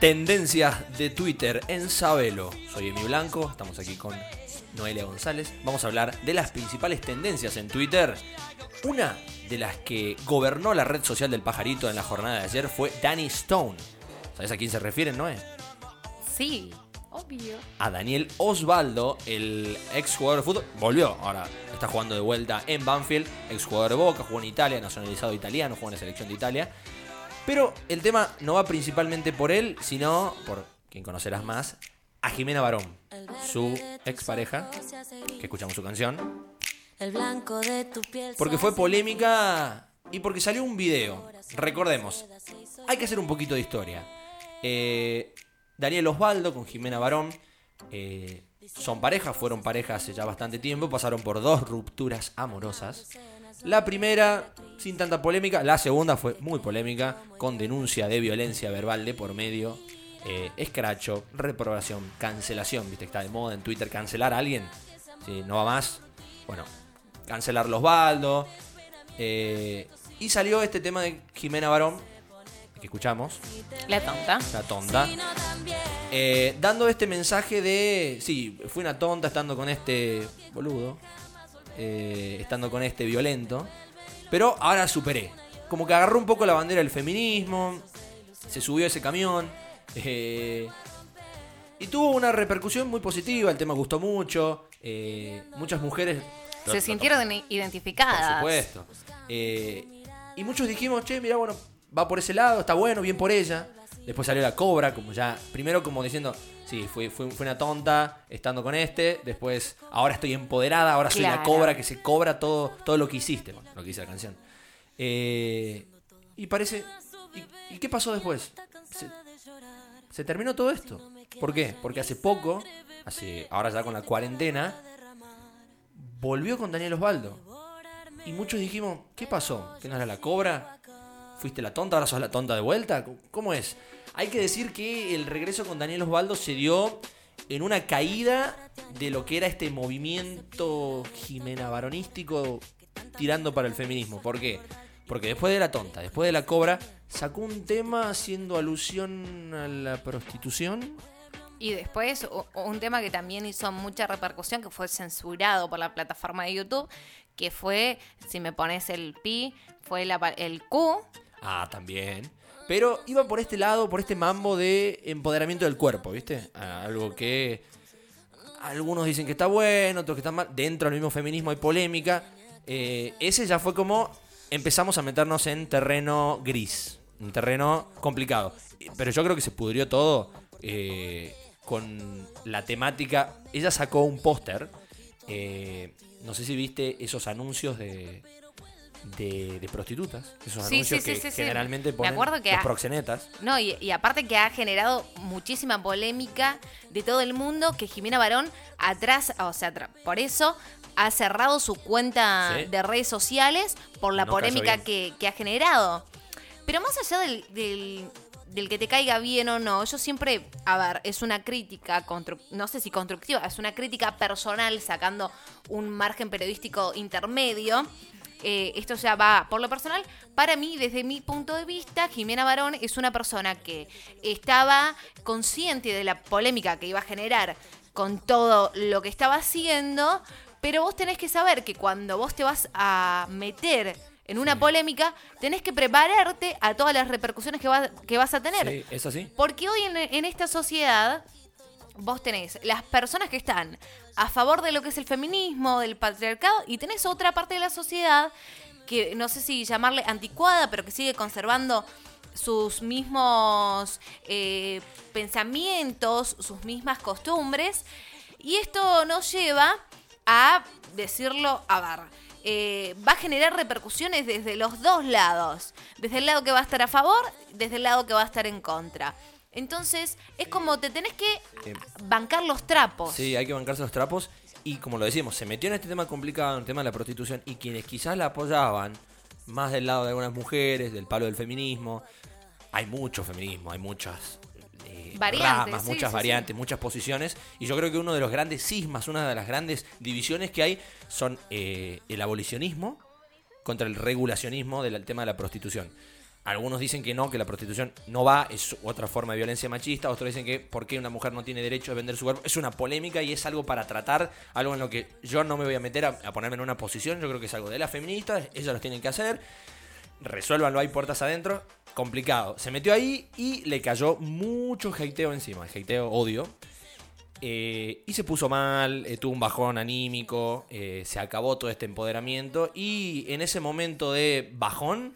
Tendencias de Twitter en Sabelo. Soy Emi Blanco, estamos aquí con Noelia González. Vamos a hablar de las principales tendencias en Twitter. Una de las que gobernó la red social del pajarito en la jornada de ayer fue Danny Stone. ¿Sabes a quién se refieren, Noé? Sí, obvio. A Daniel Osvaldo, el ex jugador de fútbol. Volvió, ahora está jugando de vuelta en Banfield. Ex jugador de Boca, jugó en Italia, nacionalizado italiano, jugó en la selección de Italia. Pero el tema no va principalmente por él, sino por quien conocerás más, a Jimena Barón, su expareja, que escuchamos su canción. Porque fue polémica y porque salió un video. Recordemos, hay que hacer un poquito de historia. Eh, Daniel Osvaldo con Jimena Barón eh, son pareja, fueron pareja hace ya bastante tiempo, pasaron por dos rupturas amorosas. La primera, sin tanta polémica, la segunda fue muy polémica, con denuncia de violencia verbal de por medio, eh, escracho, reprobación, cancelación, viste que está de moda en Twitter cancelar a alguien, si no va más, bueno, cancelar los baldos. Eh, y salió este tema de Jimena Barón, que escuchamos, La tonta. la tonta, eh, dando este mensaje de, sí, fui una tonta estando con este boludo, eh, estando con este violento, pero ahora superé. Como que agarró un poco la bandera del feminismo, se subió a ese camión, eh, y tuvo una repercusión muy positiva, el tema gustó mucho, eh, muchas mujeres... Se lo sintieron Por identificadas. supuesto. Eh, y muchos dijimos, che, mira, bueno, va por ese lado, está bueno, bien por ella. Después salió la cobra, como ya, primero como diciendo, sí, fui, fui, fui una tonta estando con este. Después, ahora estoy empoderada, ahora soy la cobra que se cobra todo, todo lo que hiciste, bueno, lo que dice la canción. Eh, y parece, ¿y, y qué pasó después? Se, se terminó todo esto. ¿Por qué? Porque hace poco, hace, ahora ya con la cuarentena, volvió con Daniel Osvaldo. Y muchos dijimos, ¿qué pasó? ¿Que no era la cobra? ¿Fuiste la tonta? ¿Ahora sos la tonta de vuelta? ¿Cómo- ¿Cómo es? Hay que decir que el regreso con Daniel Osvaldo se dio en una caída de lo que era este movimiento jimena varonístico tirando para el feminismo. ¿Por qué? Porque después de la tonta, después de la cobra, sacó un tema haciendo alusión a la prostitución. Y después un tema que también hizo mucha repercusión, que fue censurado por la plataforma de YouTube, que fue, si me pones el pi, fue la el Q. Ah, también. Pero iba por este lado, por este mambo de empoderamiento del cuerpo, ¿viste? Ah, Algo que algunos dicen que está bueno, otros que está mal. Dentro del mismo feminismo hay polémica. Eh, ese ya fue como empezamos a meternos en terreno gris, un terreno complicado. Pero yo creo que se pudrió todo eh, con la temática. Ella sacó un póster. eh, no sé si viste esos anuncios de, de, de prostitutas. Esos Sí, anuncios sí, que generalmente Me ponen acuerdo que los proxenetas. No, y, y aparte que ha generado muchísima polémica de todo el mundo, que Jimena Barón atrás, o sea, por eso ha cerrado su cuenta de redes sociales por la No polémica que, que ha generado. Pero más allá del, del, del que te caiga bien o no, yo siempre, a ver, es una crítica, constru- no sé si constructiva, es una crítica personal sacando un margen periodístico intermedio. Eh, esto ya va por lo personal. Para mí, desde mi punto de vista, Jimena Barón es una persona que estaba consciente de la polémica que iba a generar con todo lo que estaba haciendo, pero vos tenés que saber que cuando vos te vas a meter en una polémica, tenés que prepararte a todas las repercusiones que, vas que vas a tener. Sí, ¿es así? Porque hoy en, en esta sociedad vos tenés las personas que están a favor de lo que es el feminismo, del patriarcado, y tenés otra parte de la sociedad que no sé si llamarle anticuada, pero que sigue conservando sus mismos eh, pensamientos, sus mismas costumbres. Y esto nos lleva a decirlo, a ver, eh, va a generar repercusiones desde los dos lados. Desde el lado que va a estar a favor, desde el lado que va a estar en contra. Entonces, es como te tenés que Eh, bancar los trapos. Sí, hay que bancarse los trapos. Y como lo decimos, se metió en este tema complicado, en el tema de la prostitución. Y quienes quizás la apoyaban, más del lado de algunas mujeres, del palo del feminismo. Hay mucho feminismo, hay muchas eh, Variantes, ramas, sí, muchas sí, variantes, muchas posiciones. Y yo creo que uno de los grandes sismas, una de las grandes divisiones que hay son eh, el abolicionismo contra el regulacionismo del tema de la prostitución. Algunos dicen que no, que la prostitución no va, es otra forma de violencia machista. Otros dicen que por qué una mujer no tiene derecho a vender su cuerpo. Es una polémica y es algo para tratar, algo en lo que yo no me voy a meter a, ponerme en una posición. Yo creo que es algo de las feministas, ellas lo tienen que hacer. Resuélvanlo, hay puertas adentro. Complicado. Se metió ahí y le cayó mucho hateo encima. Hateo, odio. Eh, y se puso mal, eh, tuvo un bajón anímico, eh, se acabó todo este empoderamiento y en ese momento de bajón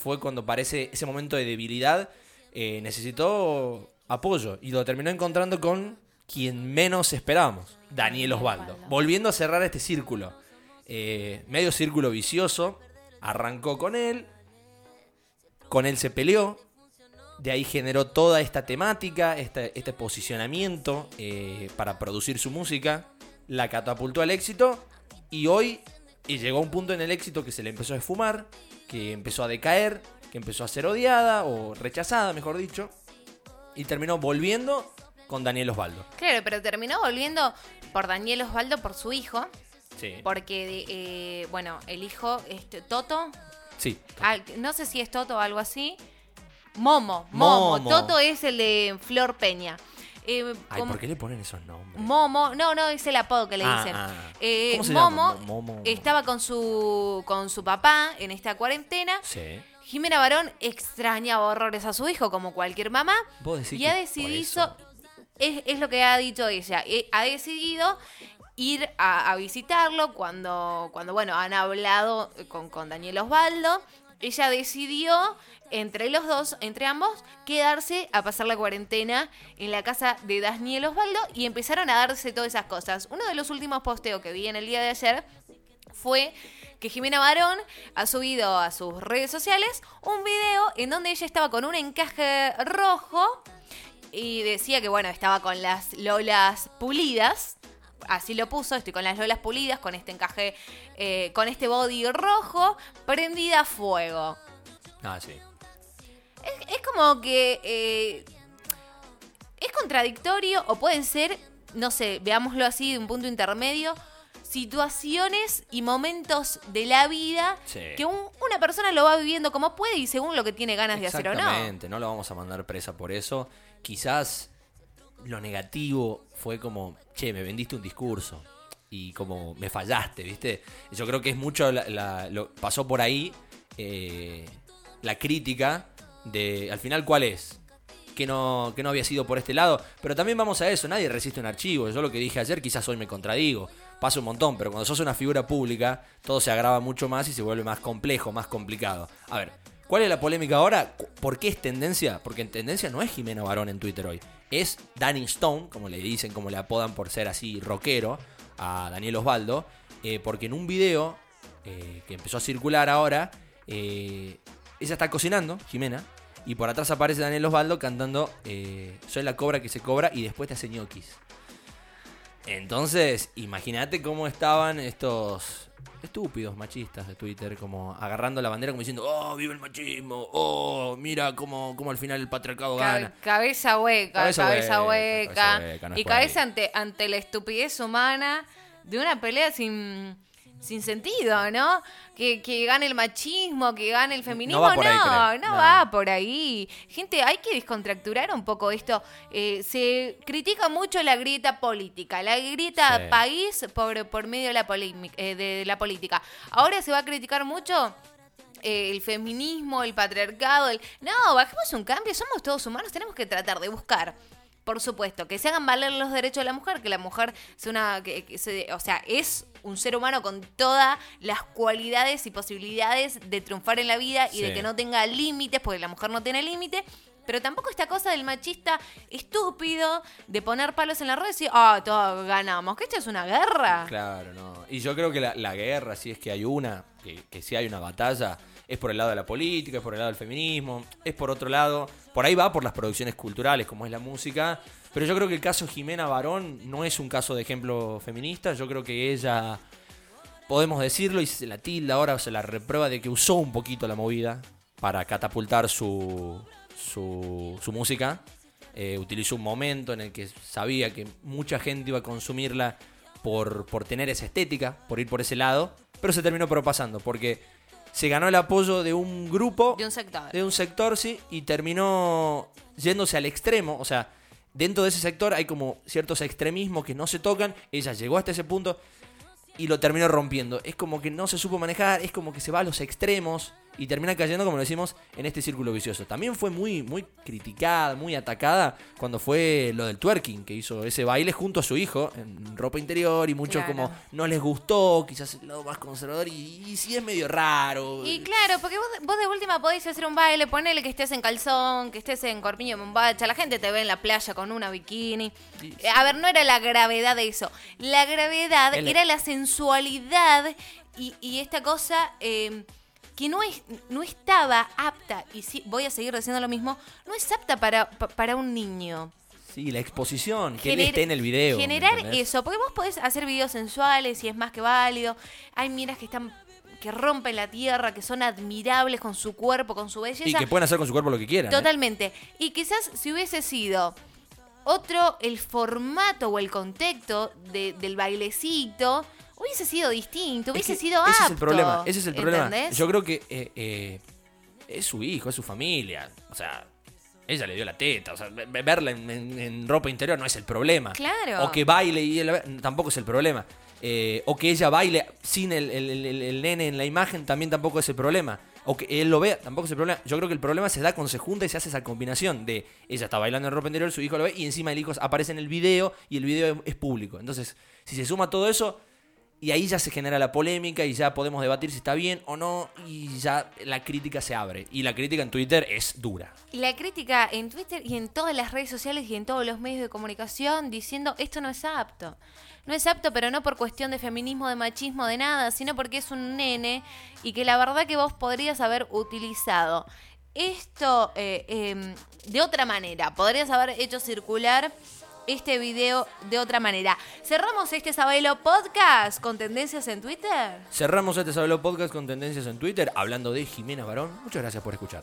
fue cuando parece ese momento de debilidad eh, necesitó apoyo y lo terminó encontrando con quien menos esperábamos, Daniel Osvaldo. Volviendo a cerrar este círculo, eh, medio círculo vicioso, arrancó con él, con él se peleó, de ahí generó toda esta temática, este, este posicionamiento eh, para producir su música, la catapultó al éxito y hoy y llegó a un punto en el éxito que se le empezó a esfumar, que empezó a decaer, que empezó a ser odiada o rechazada, mejor dicho, y terminó volviendo con Daniel Osvaldo. Claro, pero terminó volviendo por Daniel Osvaldo, por su hijo, Sí. porque, eh, bueno, el hijo, este, Toto, Sí. ah, no sé si es Toto o algo así. Momo, Momo. Momo. Toto es el de Flor Peña. Eh, Ay, ¿por qué le ponen esos nombres? Momo, no, no, es el apodo que le Ah, dicen. ah. Eh, ¿Cómo se Momo, llama? Mo- Momo. estaba con su, con su papá en esta cuarentena. Sí. Jimena Barón extrañaba horrores a su hijo, como cualquier mamá. Vos decís y ha decidido, es, es lo que ha dicho ella, eh, ha decidido ir a, a visitarlo cuando, cuando, bueno, han hablado con, con Daniel Osvaldo. Ella decidió, entre los dos, entre ambos, quedarse a pasar la cuarentena en la casa de Daniel Osvaldo y empezaron a darse todas esas cosas. Uno de los últimos posteos que vi en el día de ayer fue que Jimena Barón ha subido a sus redes sociales un video en donde ella estaba con un encaje rojo y decía que bueno, estaba con las lolas pulidas. Así lo puso, estoy con las lolas pulidas, con este encaje, eh, con este body rojo, prendida a fuego. Ah, sí. Es, es como que eh, es contradictorio o pueden ser, no sé, veámoslo así de un punto intermedio, situaciones y momentos de la vida Sí. que un- una persona lo va viviendo como puede y según lo que tiene ganas de hacer o no. Exactamente, no lo vamos a mandar presa por eso. Quizás lo negativo fue como, che, me vendiste un discurso y como me fallaste, ¿viste? Yo creo que es mucho, la- lo, pasó por ahí eh, la crítica de, al final, ¿cuál es? Que no, que no había sido por este lado. Pero también vamos a eso, nadie resiste un archivo. Yo lo que dije ayer quizás hoy me contradigo. Pasa un montón, pero cuando sos una figura pública, todo se agrava mucho más y se vuelve más complejo, más complicado. A ver, ¿cuál es la polémica ahora? ¿Por qué es tendencia? Porque en tendencia no es Jimena Barón en Twitter hoy. Es Danny Stone, como le dicen, como le apodan por ser así rockero, a Daniel Osvaldo. eh, porque en un video eh, que empezó a circular ahora, eh, ella está cocinando, Jimena, y por atrás aparece Daniel Osvaldo cantando Soy la cobra que se cobra y después te hace ñoquis. Entonces, imagínate cómo estaban estos estúpidos machistas de Twitter, como agarrando la bandera, como diciendo, oh, vive el machismo, oh, mira cómo, cómo al final el patriarcado Ca- gana. cabeza hueca, Cabeza cabeza, hueca, hueca. cabeza hueca, no es y ahí. cabeza ante, ante la estupidez humana de una pelea sin, sin sentido, ¿no? Que, que gane el machismo, que gane el feminismo. va por ahí, no, creo. no No. va por ahí. Gente, hay que descontracturar un poco esto. Eh, se critica mucho la grieta política, la grieta Sí. país por, por medio de la, eh, de la política. Ahora se va a criticar mucho eh, el feminismo, el patriarcado, el... No, bajemos un cambio, somos todos humanos, tenemos que tratar de buscar, por supuesto, que se hagan valer los derechos de la mujer, que la mujer sea una... Que, que se- o sea, es un ser humano con todas las cualidades y posibilidades de triunfar en la vida y de que no tenga límites, porque la mujer no tiene límite. Pero tampoco esta cosa del machista estúpido de poner palos en la rueda y decir, ah, todos ganamos, que esto es una guerra. Claro, no. Y yo creo que la, la guerra, si es que hay una, que, que si hay una batalla, es por el lado de la política, es por el lado del feminismo, es por otro lado, por ahí va por las producciones culturales, como es la música. Pero yo creo que el caso Jimena Barón no es un caso de ejemplo feminista. Yo creo que ella, podemos decirlo, y se la tilda ahora, se la reprueba de que usó un poquito la movida para catapultar su, su, su música. Eh, utilizó un momento en el que sabía que mucha gente iba a consumirla por, por tener esa estética, por ir por ese lado, pero se terminó propasando, porque se ganó el apoyo de un grupo, De un sector. de un sector, sí, y terminó yéndose al extremo. O sea, dentro de ese sector hay como ciertos extremismos que no se tocan. Ella llegó hasta ese punto y lo terminó rompiendo. Es como que no se supo manejar, es como que se va a los extremos y termina cayendo, como lo decimos, en este círculo vicioso. También fue muy, muy criticada, muy atacada cuando fue lo del twerking, que hizo ese baile junto a su hijo en ropa interior y muchos Claro. como no les gustó, quizás el lado más conservador y, y sí es medio raro. Y claro, porque vos, vos de última podés hacer un baile, ponele que estés en calzón, que estés en corpiño de bombacha, la gente te ve en la playa con una bikini. Eh, A ver, no era la gravedad de eso. La gravedad El- era la sensualidad y, y esta cosa eh, que no, es, no estaba apta, y sí, voy a seguir diciendo lo mismo, no es apta para, pa- para un niño. Sí, la exposición, que él Gener- esté en el video. ¿me Generar entendés? eso, porque vos podés hacer videos sensuales y es más que válido. Hay miras que están que rompen la tierra, que son admirables con su cuerpo, con su belleza. Y que pueden hacer con su cuerpo lo que quieran. ¿eh? Totalmente. Y quizás si hubiese sido otro el formato o el contexto de- del bailecito, hubiese sido distinto, Es hubiese que sido ese apto. es el problema. Ese es el problema. ¿entendés? Yo creo que eh, eh, es su hijo, es su familia. O sea, ella le dio la teta. O sea, ve- verla en, en- en ropa interior no es el problema. Claro. O que baile y él tampoco es el problema. Eh, o que ella baile sin el, el- el- el nene en la imagen también tampoco es el problema. O que él lo vea tampoco es el problema. Yo creo que el problema se da cuando se junta y se hace esa combinación de ella está bailando en ropa interior, su hijo lo ve y encima el hijo aparece en el video y el video es, es público. Entonces, si se suma todo eso, y ahí ya se genera la polémica y ya podemos debatir si está bien o no y ya la crítica se abre. Y la crítica en Twitter es dura. La crítica en Twitter y en todas las redes sociales y en todos los medios de comunicación diciendo esto no es apto. No es apto, pero no por cuestión de feminismo, de machismo, de nada, sino porque es un nene y que la verdad que vos podrías haber utilizado esto eh, eh, de otra manera. Podrías haber hecho circular este video de otra manera. Cerramos este Sabelo Podcast con tendencias en Twitter. Cerramos este Sabelo Podcast con tendencias en Twitter hablando de Jimena Barón. Muchas gracias por escuchar.